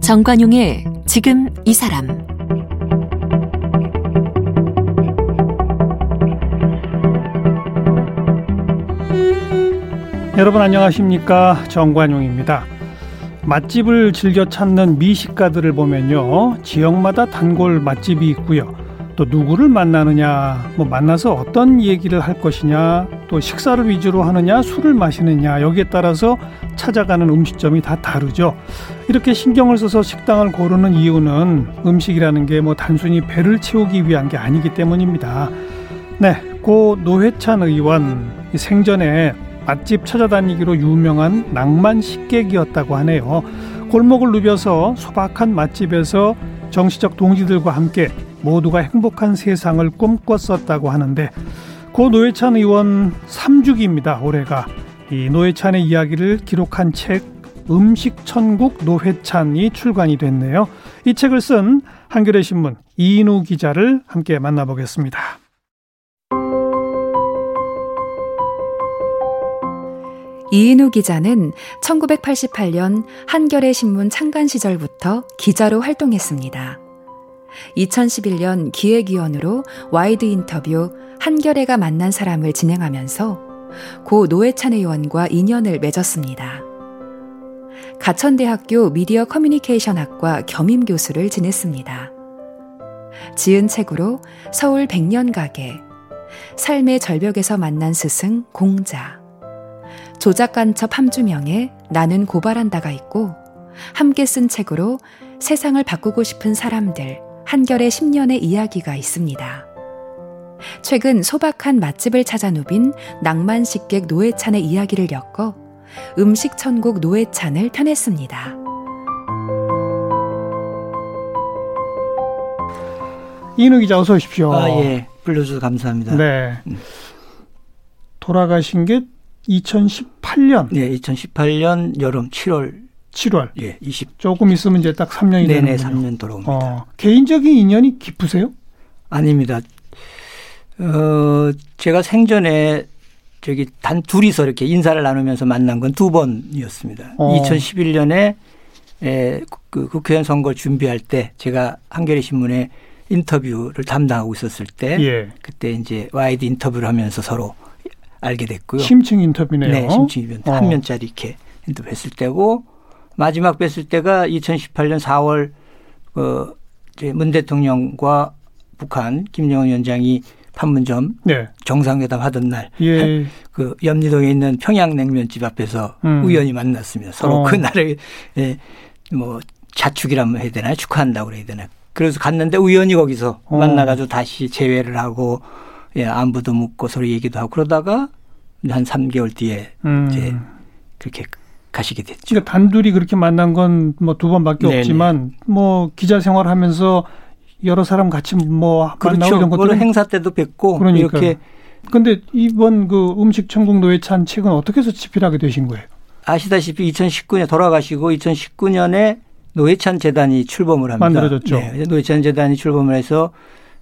정관용의 지금 이 사람. 여러분 안녕하십니까? 정관용입니다. 맛집을 즐겨 찾는 미식가들을 보면요. 지역마다 단골 맛집이 있고요 또 누구를 만나느냐 뭐 만나서 어떤 얘기를 할 것이냐 또 식사를 위주로 하느냐 술을 마시느냐 여기에 따라서 찾아가는 음식점이 다 다르죠 이렇게 신경을 써서 식당을 고르는 이유는 음식이라는 게 뭐 단순히 배를 채우기 위한 게 아니기 때문입니다 네 고 노회찬 의원 생전에 맛집 찾아다니기로 유명한 낭만 식객이었다고 하네요. 골목을 누벼서 소박한 맛집에서 정치적 동지들과 함께 모두가 행복한 세상을 꿈꿨었다고 하는데 고 노회찬 의원 3주기입니다. 올해가 이 노회찬의 이야기를 기록한 책 음식 천국 노회찬이 출간이 됐네요. 이 책을 쓴 한겨레 신문 이인우 기자를 함께 만나보겠습니다. 이인우 기자는 1988년 한겨레 신문 창간 시절부터 기자로 활동했습니다. 2011년 기획위원으로 와이드 인터뷰 한겨레가 만난 사람을 진행하면서 고 노회찬 의원과 인연을 맺었습니다. 가천대학교 미디어 커뮤니케이션학과 겸임 교수를 지냈습니다. 지은 책으로 서울 백년 가게, 삶의 절벽에서 만난 스승 공자, 조작간첩 함주명의 나는 고발한다가 있고 함께 쓴 책으로 세상을 바꾸고 싶은 사람들 한결의 10년의 이야기가 있습니다. 최근 소박한 맛집을 찾아 누빈 낭만 식객 노회찬의 이야기를 엮어 음식 천국 노회찬을 펴냈습니다. 이인우 기자 어서 오십시오. 아, 예. 불러주셔서 감사합니다. 네. 돌아가신 게 2018년. 네, 2018년 여름 7월 7월. 예, 20 조금 있으면 이제 딱 3년이 되는 네네 3년 돌아옵니다. 어, 개인적인 인연이 깊으세요? 아닙니다. 어, 제가 생전에 저기 단 둘이서 이렇게 인사를 나누면서 만난 건 두 번이었습니다. 어. 2011년에 에, 그 국회의원 선거 준비할 때 제가 한겨레 신문에 인터뷰를 담당하고 있었을 때 예. 그때 이제 와이드 인터뷰를 하면서 서로 알게 됐고요. 심층 인터뷰네요. 네, 심층 인터뷰. 어. 한 면짜리 이렇게 인터뷰했을 때고 마지막 뵀을 때가 2018년 4월 그 이제 문 대통령과 북한 김정은 위원장이 판문점 네. 정상회담 하던 날, 예. 그 염리동에 있는 평양냉면집 앞에서 음. 우연히 만났습니다. 서로 어. 그날을 예, 뭐 자축이라면 해야 되나 축하한다고 그래야 되나. 그래서 갔는데 우연히 거기서 어. 만나가지고 다시 재회를 하고 예, 안부도 묻고 서로 얘기도 하고 그러다가 한 3개월 뒤에 음. 이제 그렇게 가시게 됐죠. 그러니까 단둘이 그렇게 만난 건 뭐 두 번밖에 네네. 없지만 뭐 기자 생활하면서 여러 사람 같이 뭐 그렇죠. 만나고 이런 것들 행사 때도 뵙고 그러니까. 이렇게 근데 이번 그 음식 천국 노예찬 책은 어떻게 해서 집필하게 되신 거예요? 아시다시피 2019년 돌아가시고 2019년에 노회찬 재단이 출범을 합니다. 만들어졌죠. 네. 노회찬 재단이 출범을 해서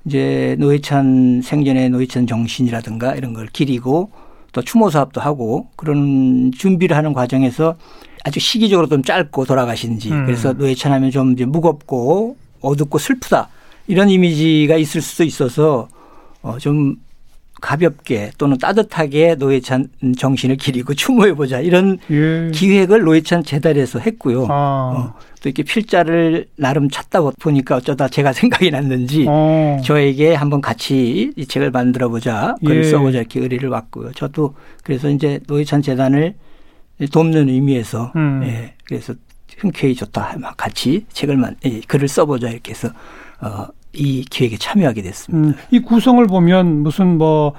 이제 노회찬 생전의 노회찬 정신이라든가 이런 걸 기리고 또 추모 사업도 하고 그런 준비를 하는 과정에서 아주 시기적으로 좀 짧고 돌아가신지 음. 그래서 노회찬 하면 좀 이제 무겁고 어둡고 슬프다 이런 이미지가 있을 수도 있어서 어 좀 가볍게 또는 따뜻하게 노회찬 정신을 기리고 추모해 보자 이런 예. 기획을 노회찬 재단에서 했고요. 아. 어, 또 이렇게 필자를 나름 찾다 보니까 어쩌다 제가 생각이 났는지 어. 저에게 한번 같이 이 책을 만들어 보자 글을 예. 써보자 이렇게 의뢰를 왔고요. 저도 그래서 이제 노회찬 재단을 돕는 의미에서 음. 예, 그래서 흔쾌히 좋다 같이 책을 만 예, 글을 써보자 이렇게 해서 어, 이 기획에 참여하게 됐습니다. 음, 이 구성을 보면 무슨 뭐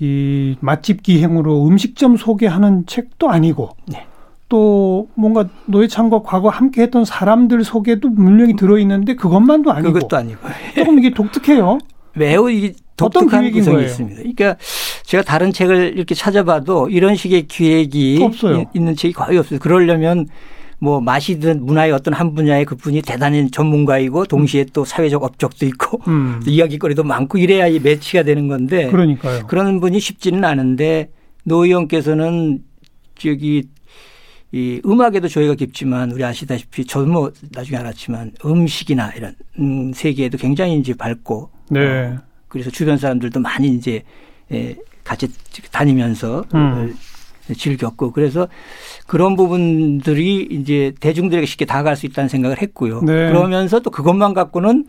이 맛집 기행으로 음식점 소개하는 책도 아니고 네. 또 뭔가 노회찬과 과거 함께했던 사람들 소개도 분명히 들어있는데 그것만도 아니고 그것도 아니고 조금 이게 독특해요. 매우 이 독특한 구성이 거예요? 있습니다. 그러니까 제가 다른 책을 이렇게 찾아봐도 이런 식의 기획이 없어요. 있는 책이 거의 없어요. 그러려면 뭐 맛이든 문화의 어떤 한 분야의 그분이 대단한 전문가이고 동시에 또 사회적 업적도 있고 음. 또 이야기거리도 많고 이래야 이 매치가 되는 건데 그러니까요. 그런 분이 쉽지는 않은데 노 의원께서는 저기 이 음악에도 저희가 깊지만 우리 아시다시피 저도 뭐 나중에 알았지만 음식이나 이런 음 세계에도 굉장히 이제 밝고 네. 어, 그래서 주변 사람들도 많이 이제 예, 같이 다니면서 음. 어, 즐겼고 그래서 그런 부분들이 이제 대중들에게 쉽게 다가갈 수 있다는 생각을 했고요. 네. 그러면서 또 그것만 갖고는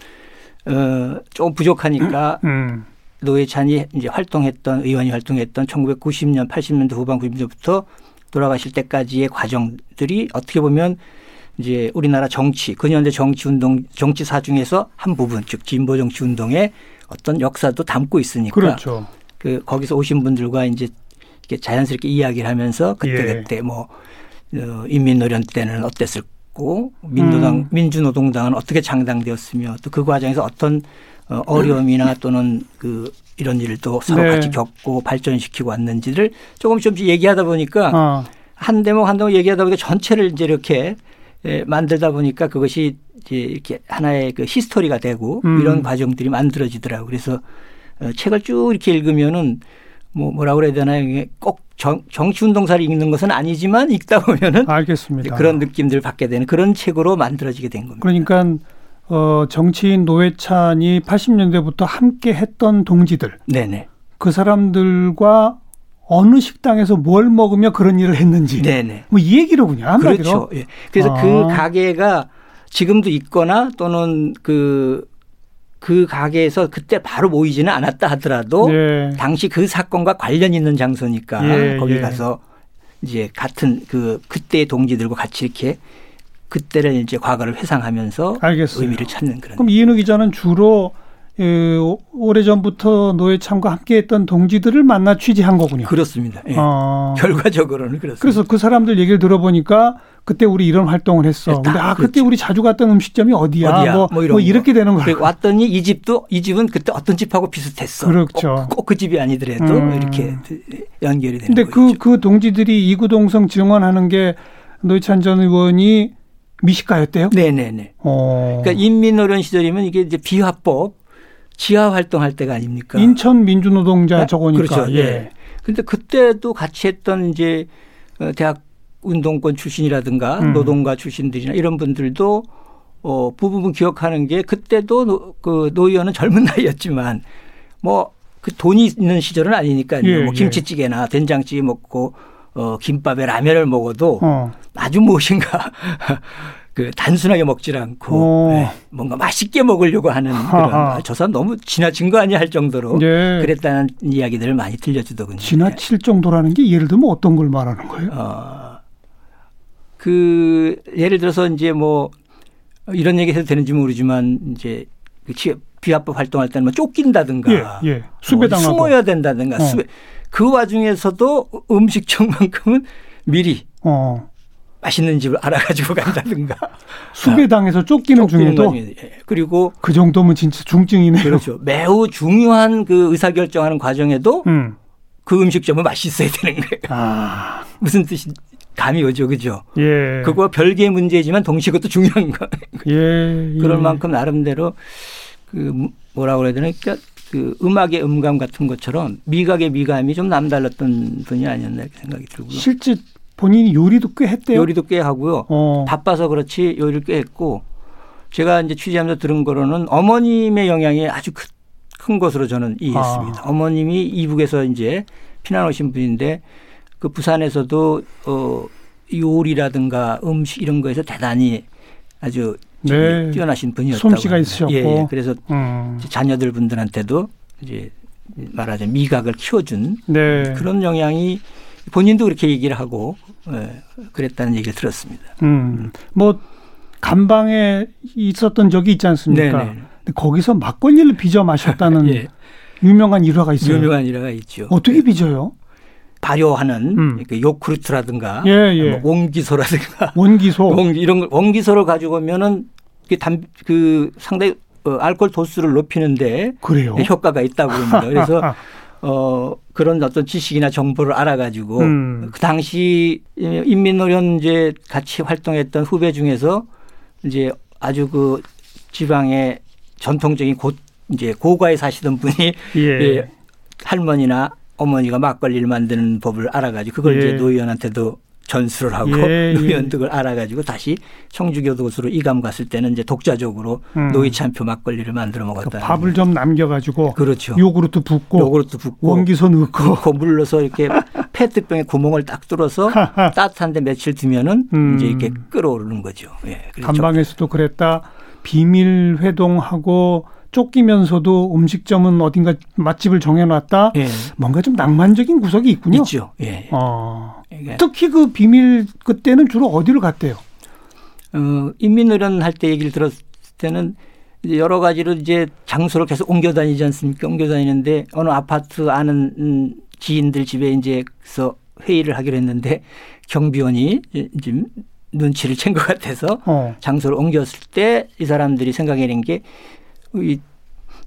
어, 좀 부족하니까 음. 노회찬이 이제 활동했던 의원이 활동했던 1990년, 80년대 후반 90년대부터 돌아가실 때까지의 과정들이 어떻게 보면 이제 우리나라 정치, 근현대 정치 운동, 정치사 중에서 한 부분, 즉 진보 정치 운동의 어떤 역사도 담고 있으니까 그렇죠. 그 거기서 오신 분들과 이제 이렇게 자연스럽게 이야기를 하면서 그때 예. 그때 뭐 어, 인민노련 때는 어땠을고 민노당 음. 민주노동당은 어떻게 창당되었으며 또 그 과정에서 어떤 어, 어려움이나 또는 그 이런 일도 서로 네. 같이 겪고 발전시키고 왔는지를 조금씩 조금씩 얘기하다 보니까 아, 한 대목 한 대목 얘기하다 보니까 전체를 이제 이렇게 예, 만들다 보니까 그것이 이제 이렇게 하나의 그 히스토리가 되고 음. 이런 과정들이 만들어지더라고요. 그래서 어, 책을 쭉 이렇게 읽으면은 뭐 뭐라 그래야 되나요? 이게 꼭 정, 정치 운동사를 읽는 것은 아니지만 읽다 보면은 알겠습니다. 그런 느낌들을 받게 되는 그런 책으로 만들어지게 된 겁니다. 그러니까 어, 정치인 노회찬이 80년대부터 함께 했던 동지들 네네. 그 사람들과 어느 식당에서 뭘 먹으며 그런 일을 했는지 네네. 뭐 이 얘기로군요. 한마디로. 그렇죠. 예. 그래서 아. 그 가게가 지금도 있거나 또는 그, 그 가게에서 그때 바로 모이지는 않았다 하더라도 예. 당시 그 사건과 관련 있는 장소니까 예, 거기 예. 가서 이제 같은 그 그때의 동지들과 같이 이렇게 그때를 이제 과거를 회상하면서 알겠어요. 의미를 찾는 그런. 그럼 이은우 기자는 주로 예, 오래 전부터 노회찬과 함께했던 동지들을 만나 취재한 거군요. 그렇습니다. 예. 어. 결과적으로는 그렇습니다. 그래서 그 사람들 얘기를 들어보니까 그때 우리 이런 활동을 했어. 했다. 근데 아 그때 그렇죠. 우리 자주 갔던 음식점이 어디야? 어디야? 뭐, 뭐뭐 거. 이렇게 되는 거야. 왔더니 이 집도 이 집은 그때 어떤 집하고 비슷했어. 그렇죠. 꼭 그 집이 아니더라도 음. 이렇게 연결이 되는 근데 그, 거죠. 그 동지들이 이구동성 증언하는 게 노회찬 전 의원이 미식가였대요? 네네네. 어. 그러니까 인민노련 시절이면 이게 이제 비합법 지하 활동할 때가 아닙니까? 인천 민주노동자 네? 저거니까. 그렇죠. 예. 예. 근데 그때도 같이 했던 이제 어, 대학 운동권 출신이라든가 음. 노동자 출신들이나 이런 분들도 어, 대부분 기억하는 게 그때도 노, 그 노 의원은 젊은 나이였지만 뭐 그 돈이 있는 시절은 아니니까요. 예, 뭐 예. 김치찌개나 된장찌개 먹고 어, 김밥에 라면을 먹어도 어. 아주 무엇인가 그 단순하게 먹질 않고 어. 예, 뭔가 맛있게 먹으려고 하는 그런. 아, 저 사람 너무 지나친 거 아니야 할 정도로 예. 그랬다는 이야기들을 많이 들려주더군요. 지나칠 정도라는 게 예를 들면 어떤 걸 말하는 거예요? 어, 그 예를 들어서 이제 뭐 이런 얘기 해도 되는지 모르지만 이제 그 치- 비합법 활동할 때는 뭐 쫓긴다든가 예, 예. 수배당하고. 뭐 숨어야 된다든가 어. 수배 그 와중에서도 음식점만큼은 미리 어. 맛있는 집을 알아가지고 간다든가 수배당에서 쫓기는 쫓기는 중에도. 예. 그리고 그 정도면 진짜 중증이네요. 그렇죠 매우 중요한 그 의사 결정하는 과정에도 음. 그 음식점은 맛있어야 되는 거예요. 아, 무슨 뜻이 감이 오죠, 그죠? 예. 그거 별개의 문제지만 동시에 그것도 중요한 거. 예. 예. 그럴 만큼 나름대로 그 뭐라 그래야 되나? 그러니까 그 음악의 음감 같은 것처럼 미각의 미감이 좀 남달랐던 분이 아니었나 이렇게 생각이 들고요. 실제 본인이 요리도 꽤 했대요. 요리도 꽤 하고요. 어. 바빠서 그렇지 요리를 꽤 했고 제가 이제 취재하면서 들은 거로는 어머님의 영향이 아주 큰, 큰 것으로 저는 이해했습니다. 아. 어머님이 이북에서 이제 피난 오신 분인데 그 부산에서도 어 요리라든가 음식 이런 거에서 대단히 아주 네. 뛰어나신 분이었다고 솜씨가. 있으셨고. 예, 예. 그래서 음. 자녀들 분들한테도 이제 말하자면 미각을 키워준 네. 그런 영향이 본인도 그렇게 얘기를 하고 예, 그랬다는 얘기를 들었습니다. 음. 뭐 간방에 있었던 적이 있지 않습니까? 네네. 근데 거기서 막걸리를 빚어 마셨다는 예. 유명한 일화가 있어요. 유명한 일화가 있죠. 어떻게 빚어요? 발효하는 음. 그 요크루트라든가 예, 예. 뭐 원기소라든가 원기소. 원 이런 걸 원기소를 가지고 오면은 그, 담, 그 상당히 어, 알코올 도수를 높이는데 그래요. 효과가 있다고 합니다. 그래서 어 그런 어떤 지식이나 정보를 알아가지고 음. 그 당시 인민노련 이제 같이 활동했던 후배 중에서 이제 아주 그 지방의 전통적인 고 이제 고가에 사시던 분이 예. 예, 할머니나 어머니가 막걸리를 만드는 법을 알아가지고 그걸 예. 이제 노의원한테도 전수를 하고 예, 예. 노의원도 그걸 알아가지고 다시 청주교도소로 이감 갔을 때는 이제 독자적으로 음. 노이찬표 막걸리를 만들어 그 먹었다. 밥을 좀 남겨가지고 그렇죠. 요구르트 붓고 요구르트 붓고 원기소 넣고 넣고 물러서 이렇게 페트병에 구멍을 딱 뚫어서 따뜻한데 며칠 두면은 음. 이제 이렇게 끓어오르는 거죠. 예. 그래서 간방에서도 그랬다. 비밀 회동하고 쫓기면서도 음식점은 어딘가 맛집을 정해놨다. 예. 뭔가 좀 낭만적인 구석이 있군요. 있죠. 예. 어. 이게 특히 그 비밀 그때는 주로 어디로 갔대요? 어, 인민노련 할 때 얘기를 들었을 때는 이제 여러 가지로 이제 장소를 계속 옮겨 다니지 않습니까? 옮겨 다니는데 어느 아파트 아는 음, 지인들 집에 이제서 회의를 하기로 했는데 경비원이 이제 눈치를 챈 것 같아서 어. 장소를 옮겼을 때 이 사람들이 생각해낸 게 이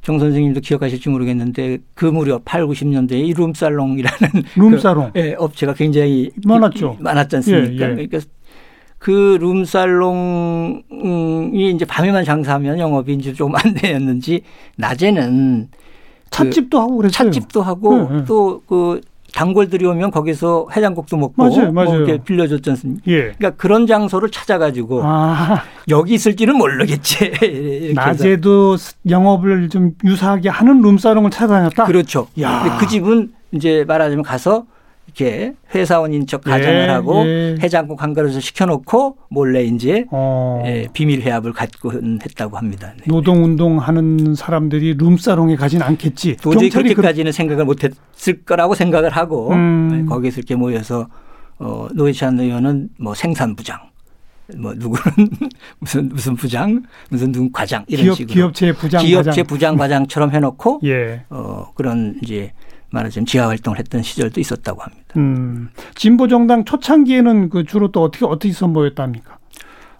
정 선생님도 기억하실지 모르겠는데 그 무렵 8, 90년대에 이 룸살롱이라는 룸사롱. 그, 예, 업체가 굉장히 많았죠. 이- 많았지 않습니까? 예, 예. 그러니까 그 룸살롱이 이제 밤에만 장사하면 영업이 이제 좀 안 되었는지 낮에는 찻집도 하고 그랬어요. 찻집도 하고 예, 예. 또그 단골들이 오면 거기서 해장국도 먹고 맞아요, 맞아요. 뭐 이렇게 빌려줬지 않습니까? 예. 그러니까 그런 장소를 찾아가지고 아, 여기 있을지는 모르겠지. 이렇게 해서. 낮에도 영업을 좀 유사하게 하는 룸사롱을 찾아다녔다. 그렇죠. 야. 그 집은 이제 말하자면 가서 이렇게 회사원인 척 가정을 예, 하고 예. 해장국 한 그릇을 시켜놓고 몰래 이제 어. 예, 비밀 회합을 갖고 했다고 합니다. 네. 노동 운동하는 사람들이 룸사롱에 가진 않겠지. 도저히 경찰이 그- 그렇게까지는 생각을 못했을 거라고 생각을 하고 음. 예, 거기서 이렇게 모여서 어, 노회찬 의원은 뭐 생산부장, 뭐 누구는 무슨 무슨 부장, 무슨 누군 과장 이런 기업 식으로 기업체 부장 기업체 과장. 부장 과장처럼 해놓고 예. 어, 그런 이제 말하자면 지하 활동을 했던 시절도 있었다고 합니다. 음. 진보 정당 초창기에는 그 주로 또 어떻게 어떻게 선보였답니까?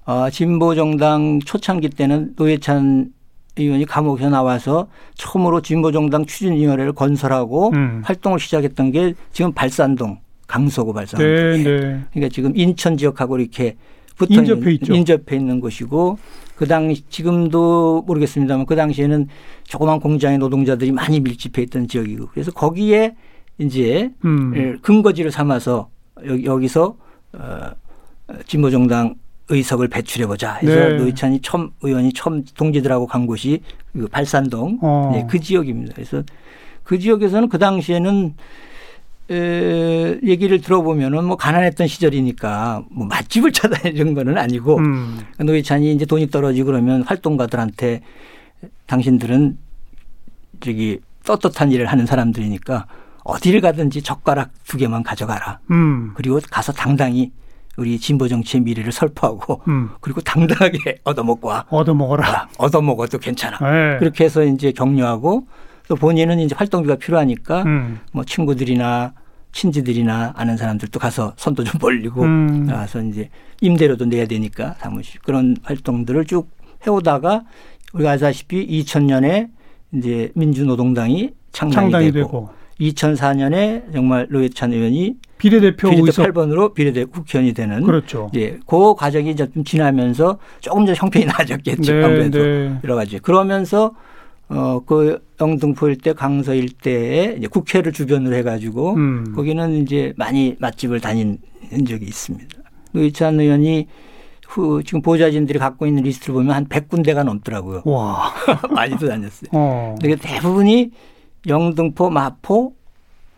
어, 진보 정당 초창기 때는 노회찬 의원이 감옥에서 나와서 처음으로 진보 정당 추진위원회를 건설하고 음. 활동을 시작했던 게 지금 발산동 강서구 발산동. 네, 네. 그러니까 지금 인천 지역하고 이렇게 붙어 인접해 있는. 인접해 있는 곳이고 그 당시 지금도 모르겠습니다만 그 당시에는 조그만 공장의 노동자들이 많이 밀집해 있던 지역이고 그래서 거기에 이제 음. 예, 근거지를 삼아서 여기, 여기서 어, 진보정당 의석을 배출해 보자 해서 네. 노희찬이 처음 의원이 처음 동지들하고 간 곳이 그 발산동 어. 네, 그 지역입니다. 그래서 그 지역에서는 그 당시에는 에, 얘기를 들어보면은 뭐 가난했던 시절이니까 뭐 맛집을 찾아내는 거는 아니고 음. 노희찬이 이제 돈이 떨어지고 그러면 활동가들한테 당신들은 저기 떳떳한 일을 하는 사람들이니까 어디를 가든지 젓가락 두 개만 가져가라. 음. 그리고 가서 당당히 우리 진보 정치의 미래를 설파하고 음. 그리고 당당하게 얻어먹고 와. 얻어 먹어라. 아, 얻어먹어도 괜찮아. 네. 그렇게 해서 이제 격려하고 또 본인은 이제 활동비가 필요하니까 음. 뭐 친구들이나 친지들이나 아는 사람들도 가서 손도 좀 벌리고 음. 가서 이제 임대료도 내야 되니까 사무실 그런 활동들을 쭉 해오다가 우리가 아시다시피 2000년에 이제 민주노동당이 창당이, 창당이 되고, 되고 2004년에 정말 노회찬 의원이 비례대표 비례대 의석 8번으로 비례대 국회의원이 되는 그렇죠. 예, 그 과정이 이제 좀 지나면서 조금 더 형편이 나아졌겠죠. 네, 아무래도 네. 여러 가지. 그러면서 어, 그 영등포 일대 강서 일대에 이제 국회를 주변으로 해가지고 음. 거기는 이제 많이 맛집을 다닌 적이 있습니다. 노회찬 의원이 후 지금 보좌진들이 갖고 있는 리스트를 보면 한 100군데가 넘더라고요. 와. 많이도 다녔어요. 어. 근데 대부분이 영등포, 마포,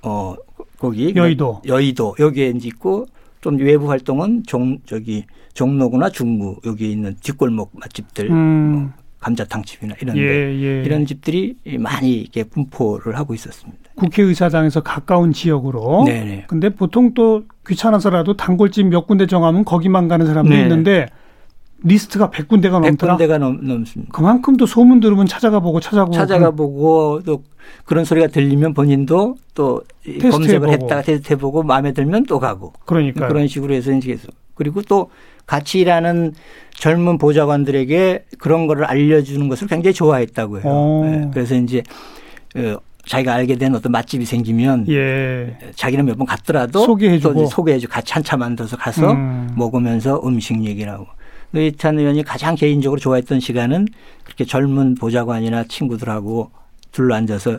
어 거기 여의도. 여의도 여기에 이제 있고 좀 외부 활동은 종 저기 종로구나 중구 여기에 있는 뒷골목 맛집들 음. 감자탕집이나 예, 이런데 예. 이런 집들이 많이 이렇게 분포를 하고 있었습니다. 국회의사당에서 가까운 지역으로. 네네. 근데 보통 또 귀찮아서라도 단골집 몇 군데 정하면 거기만 가는 사람도 네. 있는데 리스트가 100군데가 넘더라. 100군데가 넘, 넘습니다. 그만큼 또 소문 들으면 찾아가 보고 찾아보고 찾아가 보고 또 그런 소리가 들리면 본인도 또 검색을 해보고. 했다가 테스트 해 보고 마음에 들면 또 가고 그러니까 그런 식으로 해서 이제 계속 그리고 또 같이 일하는 젊은 보좌관들에게 그런 거를 알려주는 것을 굉장히 좋아했다고 해요. 오. 예, 그래서 이제 어, 자기가 알게 된 어떤 맛집이 생기면 예. 자기는 몇 번 갔더라도 소개해주고. 또 소개해주고 같이 한차 만들어서 가서 음. 먹으면서 음식 얘기를 하고 노회찬 의원이 가장 개인적으로 좋아했던 시간은 그렇게 젊은 보좌관이나 친구들하고 둘러 앉아서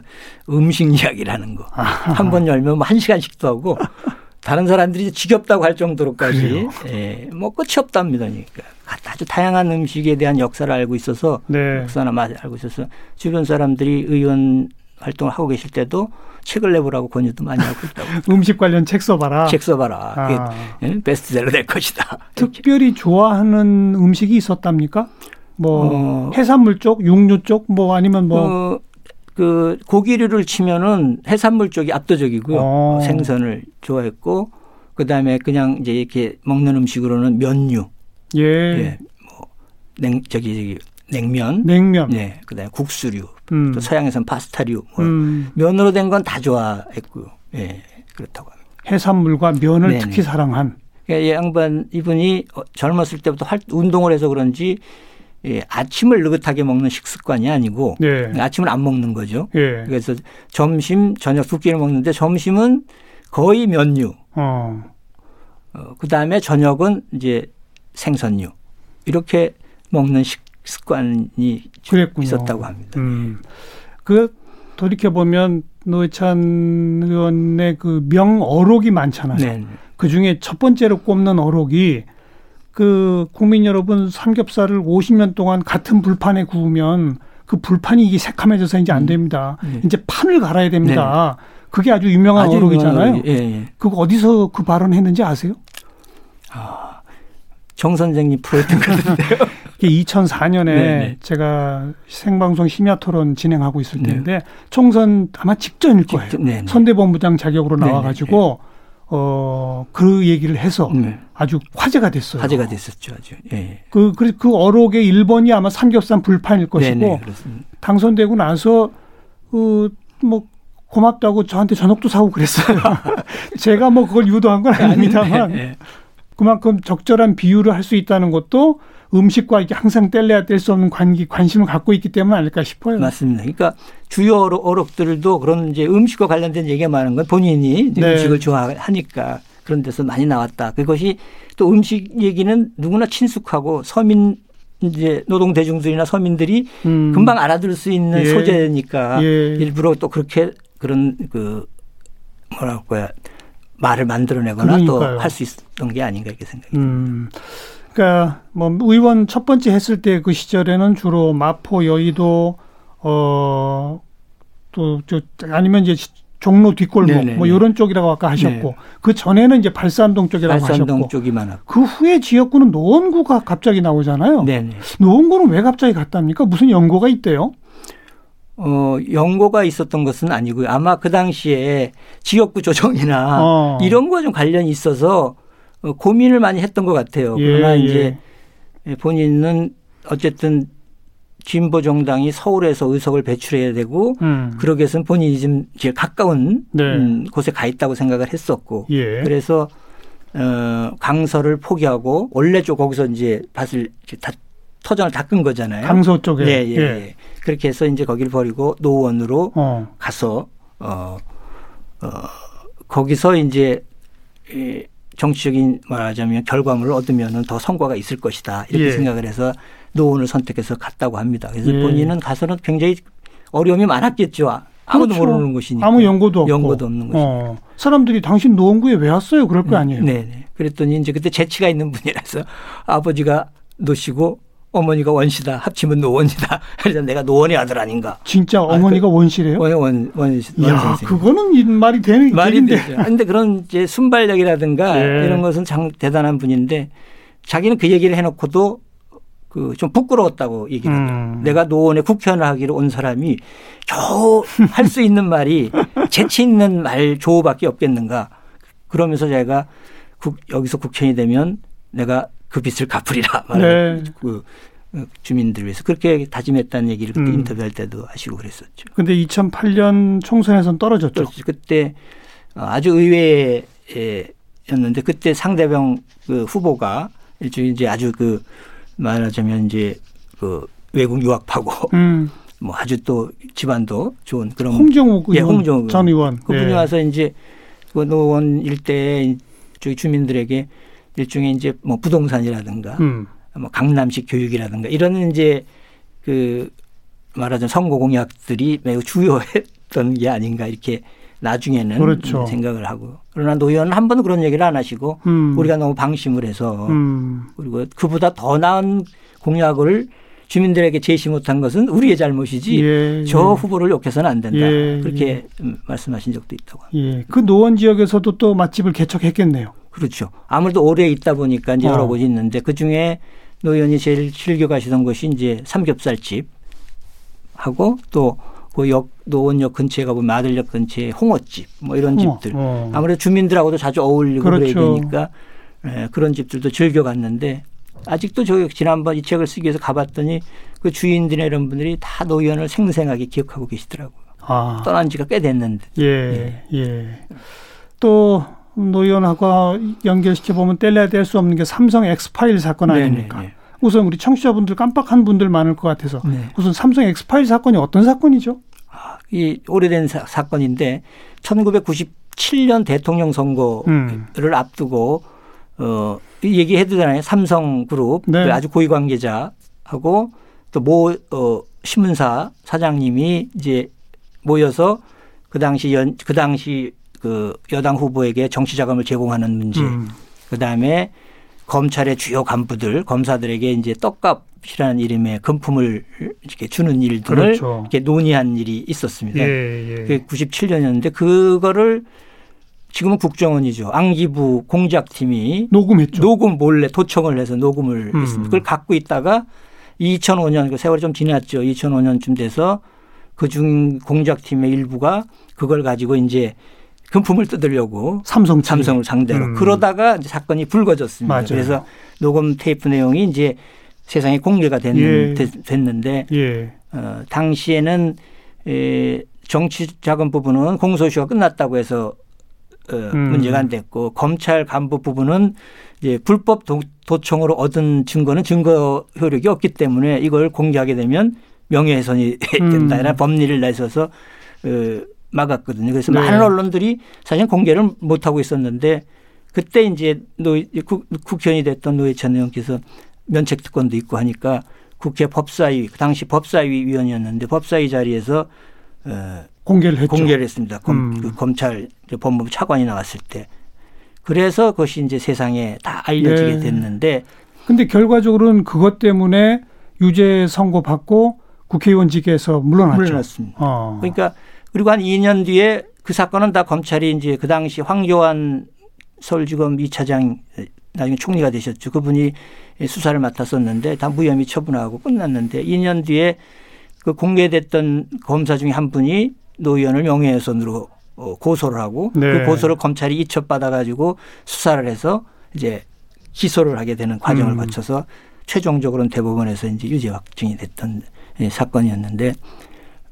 음식 이야기를 하는 거. 한 번 열면 뭐 한 시간씩도 하고 다른 사람들이 지겹다고 할 정도로까지 예, 뭐 끝이 없답니다. 그러니까 아주 다양한 음식에 대한 역사를 알고 있어서 네. 역사나 맛을 알고 있어서 주변 사람들이 의원 활동을 하고 계실 때도 책을 내보라고 권유도 많이 하고 있다고. 음식 관련 책 써봐라. 책 써봐라. 아. 그게 예, 베스트셀러 될 것이다. 특별히 좋아하는 음식이 있었답니까? 뭐 어. 해산물 쪽, 육류 쪽, 뭐 아니면 뭐 어, 그 고기류를 치면은 해산물 쪽이 압도적이고요. 어. 생선을 좋아했고 그다음에 그냥 이제 이렇게 먹는 음식으로는 면류, 예, 예, 뭐 냉 저기 저기 냉면, 냉면, 네, 그다음에 국수류, 음. 또 서양에서는 파스타류, 뭐 음, 면으로 된 건 다 좋아했고요. 예, 그렇다고 합니다. 해산물과 면을 네네. 특히 사랑한. 이 양반 이분이 어, 젊었을 때부터 활, 운동을 해서 그런지 예, 아침을 느긋하게 먹는 식습관이 아니고 예, 아침을 안 먹는 거죠. 예, 그래서 점심, 저녁 두 끼를 먹는데 점심은 거의 면류, 어, 어, 그 다음에 저녁은 이제 생선류 이렇게 먹는 식습관이 그랬군요. 있었다고 합니다. 음, 그 돌이켜 보면 노회찬 의원의 그 명어록이 많잖아요. 네. 그 중에 첫 번째로 꼽는 어록이 그 국민 여러분 삼겹살을 50년 동안 같은 불판에 구우면 그 불판이 이게 새카매져서 이제 안 됩니다. 네. 이제 판을 갈아야 됩니다. 그게 아주 유명한 아주 어록이잖아요. 유명한 예, 예. 그거 어디서 그 발언했는지 아세요? 정 선생님 프로였던 것 같은데요. 이게 2004년에 네네. 제가 생방송 심야 토론 진행하고 있을 네. 때인데 총선 아마 직전일 거예요. 직전, 네네. 선대본부장 자격으로 네네. 나와가지고 어, 그 얘기를 해서 네. 아주 화제가 됐어요. 화제가 됐었죠, 아주. 예. 그, 그, 그 어록의 1번이 아마 삼겹살 불판일 것이고 네네. 당선되고 나서 그, 뭐 고맙다고 저한테 저녁도 사고 그랬어요. 제가 뭐 그걸 유도한 건 아닙니다만 예, 예. 그만큼 적절한 비유를 할 수 있다는 것도 음식과 이게 항상 뗄래야 뗄 수 없는 관기, 관심을 갖고 있기 때문 아닐까 싶어요. 맞습니다. 그러니까 주요 어록, 어록들도 그런 이제 음식과 관련된 얘기가 많은 건 본인이 네. 음식을 좋아하니까 그런 데서 많이 나왔다. 그것이 또 음식 얘기는 누구나 친숙하고 서민 이제 노동 대중들이나 서민들이 음. 금방 알아들을 수 있는 예. 소재니까 예. 일부러 또 그렇게 그런 그 뭐랄 거야 말을 만들어내거나 또. 할 수 있었던 게 아닌가 이렇게 생각이 음. 그러니까 뭐 의원 첫 번째 했을 때 그 시절에는 주로 마포, 여의도 어또저 아니면 이제 종로 뒷골목 네네네. 뭐 이런 쪽이라고 아까 하셨고 네. 그 전에는 이제 발산동 쪽이라고 발산동 하셨고 쪽이 많았고. 그 후에 지역구는 노원구가 갑자기 나오잖아요. 네네. 노원구는 왜 갑자기 갔답니까? 무슨 연고가 있대요? 어, 연고가 있었던 것은 아니고요. 아마 그 당시에 지역구 조정이나 어. 이런 거와 좀 관련이 있어서 어, 고민을 많이 했던 것 같아요. 예, 그러나 예. 이제 본인은 어쨌든 진보 정당이 서울에서 의석을 배출해야 되고 음. 그러기 위해서는 본인이 좀 제일 가까운 네. 음, 곳에 가 있다고 생각을 했었고 예. 그래서 어, 강서를 포기하고 원래 쪽 거기서 이제 밭을 다 터전을 닦은 거잖아요. 강서 쪽에. 예, 예, 예. 그렇게 해서 이제 거기를 버리고 노원으로 어. 가서 어, 어 거기서 이제 이 정치적인 말하자면 결과물을 얻으면은 더 성과가 있을 것이다 이렇게 예. 생각을 해서 노원을 선택해서 갔다고 합니다. 그래서 예. 본인은 가서는 굉장히 어려움이 많았겠죠. 아무도 그렇죠. 모르는 곳이니까. 아무 연고도 없고. 연고도 없는 곳이니까. 어. 사람들이 당신 노원구에 왜 왔어요? 그럴 거 아니에요. 네, 네. 그랬더니 이제 그때 재치가 있는 분이라서 아버지가 노씨고 어머니가 원씨다 합치면 노원이다. 그래서 내가 노원의 아들 아닌가. 진짜 어머니가 원씨래요? 원, 원, 원, 원 선생. 그거는 이 말이 되는 말이 얘기인데. 되죠. 근데 그런 이제 순발력이라든가 예. 이런 것은 참 대단한 분인데 자기는 그 얘기를 해놓고도 그 좀 부끄러웠다고 얘기를 음. 하더라고요. 내가 노원에 국회의원을 하기로 온 사람이 겨우 할 수 있는 말이 재치 있는 말 조어밖에 없겠는가. 그러면서 제가 국, 여기서 국회의원이 되면 내가 그 빚을 갚으리라. 말을 네. 그 주민들 위해서 그렇게 다짐했다는 얘기를 그때 음. 인터뷰할 때도 하시고 그랬었죠. 근데 2008년 총선에선 떨어졌죠. 또 그때 아주 의외였는데 그때 상대방 그 후보가 일종의 이제 아주 그 말하자면 이제 그 외국 유학파고 음. 뭐 아주 또 집안도 좋은 그런 홍정욱 예, 의원 홍정욱 전 의원 그분이 예. 와서 이제 그 노원 일대 저기 주민들에게 일종의 이제 뭐 부동산이라든가 음. 뭐 강남식 교육이라든가 이런 이제 그 말하자면 선거 공약들이 매우 주요했던 게 아닌가 이렇게 나중에는 그렇죠. 생각을 하고 그러나 노 의원은 한 번도 그런 얘기를 안 하시고 음. 우리가 너무 방심을 해서 음. 그리고 그보다 더 나은 공약을 주민들에게 제시 못한 것은 우리의 잘못이지 예, 저 예. 후보를 욕해서는 안 된다 예, 그렇게 음, 말씀하신 적도 있다고 합니다. 예. 그 노원 지역에서도 또 맛집을 개척했겠네요. 그렇죠. 아무래도 오래 있다 보니까 이제 어. 여러 곳이 있는데 그 중에 노 의원이 제일 즐겨 가시던 것이 이제 삼겹살집 하고 또 그 역, 노원역 근처에 가보면 마들역 근처에 홍어집 뭐 이런 홍어. 집들. 어. 아무래도 주민들하고도 자주 어울리고 그래야 그렇죠. 되니까 예, 그런 집들도 즐겨 갔는데 아직도 저 지난번 이 책을 쓰기 위해서 가봤더니 그 주인들이나 이런 분들이 다 노 의원을 생생하게 기억하고 계시더라고요. 아. 떠난 지가 꽤 됐는데. 예, 예. 또 노의원하고 연결시켜 보면 뗄래야 뗄 수 없는 게 삼성 엑스파일 사건 아닙니까? 네네. 우선 우리 청취자분들 깜빡한 분들 많을 것 같아서 네. 우선 삼성 엑스파일 사건이 어떤 사건이죠? 이 오래된 사, 사건인데 1997년 대통령 선거를 음. 앞두고 어, 되나요? 삼성그룹 네. 그 아주 고위 관계자하고 또 모 어, 신문사 사장님이 이제 모여서 그 당시 연, 그 당시 그 여당 후보에게 정치 자금을 제공하는 문제, 음. 그 다음에 검찰의 주요 간부들, 검사들에게 이제 떡값이라는 이름의 금품을 이렇게 주는 일 등을 그렇죠. 이렇게 논의한 일이 있었습니다. 예, 예. 그게 97년이었는데 그거를 지금은 국정원이죠. 안기부 공작팀이 녹음했죠. 녹음 몰래 도청을 해서 녹음을 음. 했습니다. 그걸 갖고 있다가 2005년 그 세월이 좀 지났죠. 2005년쯤 돼서 그중 공작팀의 일부가 그걸 가지고 이제 금품을 뜯으려고 삼성. 삼성을 상대로 음. 그러다가 이제 사건이 불거졌습니다. 맞아요. 그래서 녹음 테이프 내용이 이제 세상에 공개가 됐는, 예. 됐, 는데 예. 어, 당시에는 에, 정치 자금 부분은 공소시효가 끝났다고 해서 어, 음. 문제가 안 됐고 검찰 간부 부분은 이제 불법 도, 도청으로 얻은 증거는 증거 효력이 없기 때문에 이걸 공개하게 되면 명예훼손이 음. 된다는 법리를 내서서 어, 막았거든요. 그래서 네. 많은 언론들이 사실 공개를 못 하고 있었는데 그때 이제 노 국, 국회의원이 됐던 노회찬 의원께서 면책 특권도 있고 하니까 국회 법사위 그 당시 법사위 위원이었는데 법사위 자리에서 어, 공개를 했죠. 공개를 했습니다. 검, 음. 그 검찰 법무부 차관이 나왔을 때. 그래서 그것이 이제 세상에 다 알려지게 네. 됐는데 근데 결과적으로는 그것 때문에 유죄 선고 받고 국회의원직에서 물러났죠. 물러났습니다. 어. 그러니까 그리고 한 2년 뒤에 그 사건은 다 검찰이 이제 그 당시 황교안 서울지검 2차장 나중에 총리가 되셨죠. 그분이 수사를 맡았었는데 다 무혐의 처분하고 끝났는데 2년 뒤에 그 공개됐던 검사 중에 한 분이 노 의원을 명예훼손으로 어, 고소를 하고 네. 그 고소를 검찰이 이첩받아 가지고 수사를 해서 이제 기소를 하게 되는 과정을 음. 거쳐서 최종적으로는 대법원에서 이제 유죄 확정이 됐던 예, 사건이었는데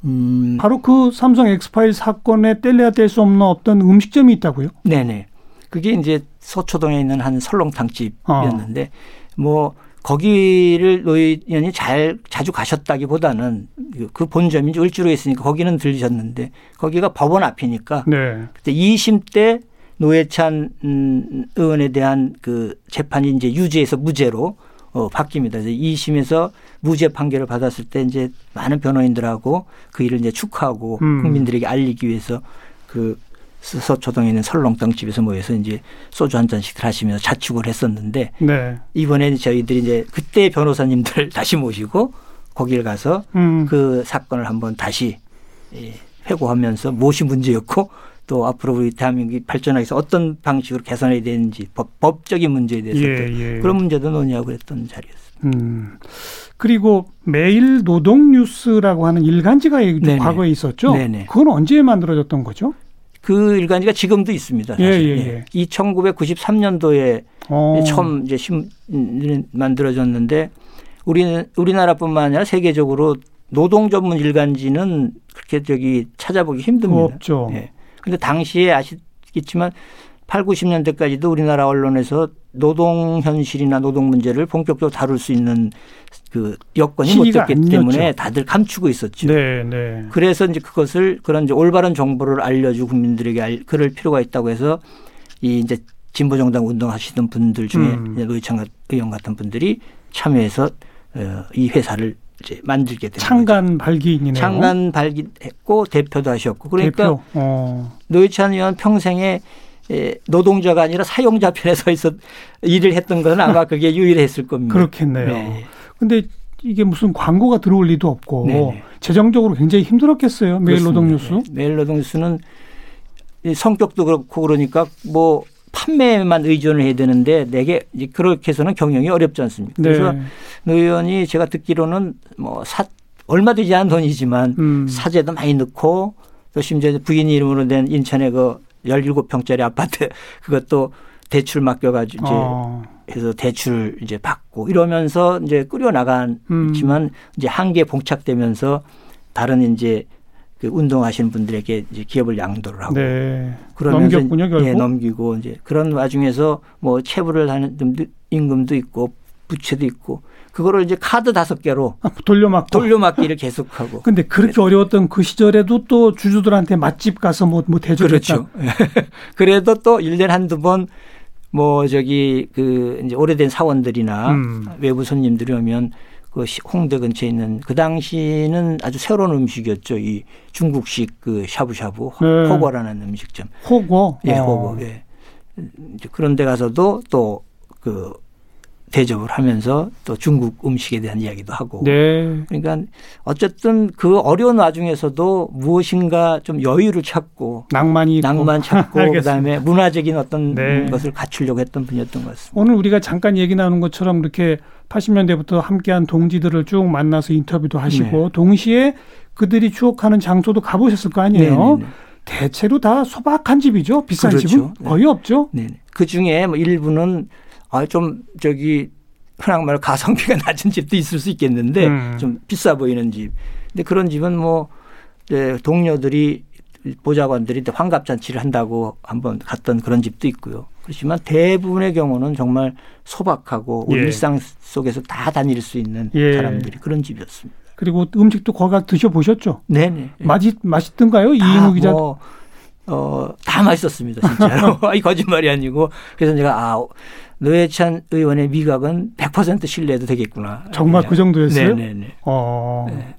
음, 바로 그 삼성 엑스파일 사건에 뗄래야 뗄 수 없는 어떤 음식점이 있다고요? 네네. 그게 이제 서초동에 있는 한 설렁탕 집이었는데 뭐 거기를 노 의원이 잘 자주 가셨다기보다는 그 본점이 이제 을지로에 있으니까 거기는 들리셨는데 거기가 법원 앞이니까 네. 그때 2심 때 노회찬 음, 의원에 대한 그 재판이 이제 유죄에서 무죄로 어, 바뀝니다. 그래서 2심에서 무죄 판결을 받았을 때 이제 많은 변호인들하고 그 일을 이제 축하하고 음. 국민들에게 알리기 위해서 그 서초동에 있는 설렁탕 집에서 모여서 이제 소주 한 잔씩 하시면서 자축을 했었는데 네. 이번에는 저희들이 이제 그때 변호사님들 다시 모시고 거기를 가서 음. 그 사건을 한번 다시 예, 회고하면서 무엇이 문제였고 또 앞으로 우리 대한민국이 발전하기 위해서 어떤 방식으로 개선해야 되는지 법, 법적인 문제에 대해서 예, 예. 그런 문제도 논의하고 그랬던 자리였습니다. 음. 그리고 매일 노동 뉴스라고 하는 일간지가 좀 네네. 과거에 있었죠. 네네. 그건 언제 만들어졌던 거죠? 그 일간지가 지금도 있습니다. 예, 사실. 예, 예. 이 1993년도에 어. 처음 이제 신 만들어졌는데 우리는 우리나라뿐만 아니라 세계적으로 노동 전문 일간지는 그렇게 저기 찾아보기 힘듭니다. 없죠. 예. 근데 당시에 아시겠지만 8, 90년대까지도 우리나라 언론에서 노동 현실이나 노동 문제를 본격적으로 다룰 수 있는 그 여건이 못 됐기. 때문에 다들 감추고 있었죠. 네, 네. 그래서 이제 그것을 그런 이제 올바른 정보를 알려주고 국민들에게 알, 그럴 필요가 있다고 해서 이 이제 진보 정당 운동하시던 분들 중에 음. 노회찬 의원 같은 분들이 참여해서 어, 이 회사를 이제 만들게 된 창간. 발기인이네요. 창간 발기했고 대표도 하셨고 그러니까 대표. 어. 노회찬 의원 평생에 노동자가 아니라 사용자 편에 서 있어 일을 했던 건 아마 그게 유일했을 겁니다. 그렇겠네요. 네. 근데 이게 무슨 광고가 들어올 리도 없고 네네. 재정적으로 굉장히 힘들었겠어요. 매일 노동뉴스. 네. 매일 노동뉴스는 성격도 그렇고 그러니까 뭐 판매만 의존을 해야 되는데 내게 그렇게 해서는 경영이 어렵지 않습니까? 네. 그래서 노 의원이 제가 듣기로는 뭐 사, 얼마 되지 않은 돈이지만 음. 사재도 많이 넣고 또 심지어 부인 이름으로 된 인천의 그 17평짜리 아파트 그것도 대출 맡겨가지고 이제 어. 해서 대출 이제 받고 이러면서 이제 끌어 나갔지만 음. 이제 한계 봉착되면서 다른 이제 그 운동하시는 분들에게 이제 기업을 양도를 하고 네. 그러면서 넘겼군요, 결국. 예, 넘기고 이제 그런 와중에서 뭐 체불을 하는 임금도 있고 부채도 있고 그거를 이제 카드 다섯 개로 아, 돌려막고 돌려막기를 계속하고. 근데 그렇게 그래서. 어려웠던 그 시절에도 또 주주들한테 맛집 가서 뭐, 뭐 대접했다. 그렇죠. 그래도 또 1년에 한두 번 뭐 저기 그 이제 오래된 사원들이나 음. 외부 손님들이 오면 그 홍대 근처에 있는 그 당시는 아주 새로운 음식이었죠. 이 중국식 그 샤브샤브 네. 호거라는 음식점. 호거. 예, 호거. 어. 예. 이제 그런 데 가서도 또 그 대접을 하면서 또 중국 음식에 대한 이야기도 하고. 네. 그러니까 어쨌든 그 어려운 와중에서도 무엇인가 좀 여유를 찾고 낭만이 낭만 찾고 그다음에 문화적인 어떤 네. 것을 갖추려고 했던 분이었던 것 같습니다. 오늘 우리가 잠깐 얘기 나눈 것처럼 이렇게 80년대부터 함께한 동지들을 쭉 만나서 인터뷰도 하시고 네. 동시에 그들이 추억하는 장소도 가보셨을 거 아니에요. 네네네. 네, 네. 대체로 다 소박한 집이죠. 비싼 그렇죠. 집은 거의 없죠. 네. 그 중에 뭐 일부는 아, 좀 저기 흔한 말로 가성비가 낮은 집도 있을 수 있겠는데 음. 좀 비싸 보이는 집. 근데 그런 집은 뭐 이제 동료들이 보좌관들이 환갑잔치를 한다고 한번 갔던 그런 집도 있고요. 그렇지만 대부분의 경우는 정말 소박하고 예. 일상 속에서 다 다닐 수 있는 예. 사람들이 그런 집이었습니다. 그리고 음식도 거가 드셔 보셨죠? 네네. 맛이 맛있던가요? 이인우 기자. 뭐 어, 다 맛있었습니다, 진짜로. 이 거짓말이 아니고. 그래서 제가, 아, 노회찬 의원의 미각은 100% 신뢰해도 되겠구나. 정말 그냥. 그 정도였어요? 네네네. 어. 네.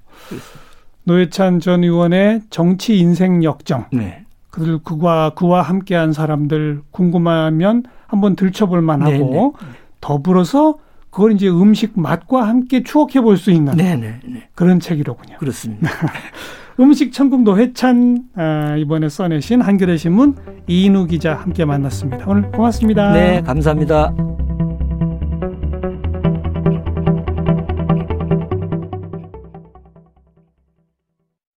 노회찬 전 의원의 정치 인생 역정. 네. 그들 그와 그와 함께한 사람들 궁금하면 한번 들춰볼 만하고 더불어서 그걸 이제 음식 맛과 함께 추억해 볼 수 있는 네네. 그런 책이로군요. 그렇습니다. 음식 천국 노회찬 아, 이번에 써내신 한겨레 신문 이인우 기자 함께 만났습니다. 오늘 고맙습니다. 네, 감사합니다.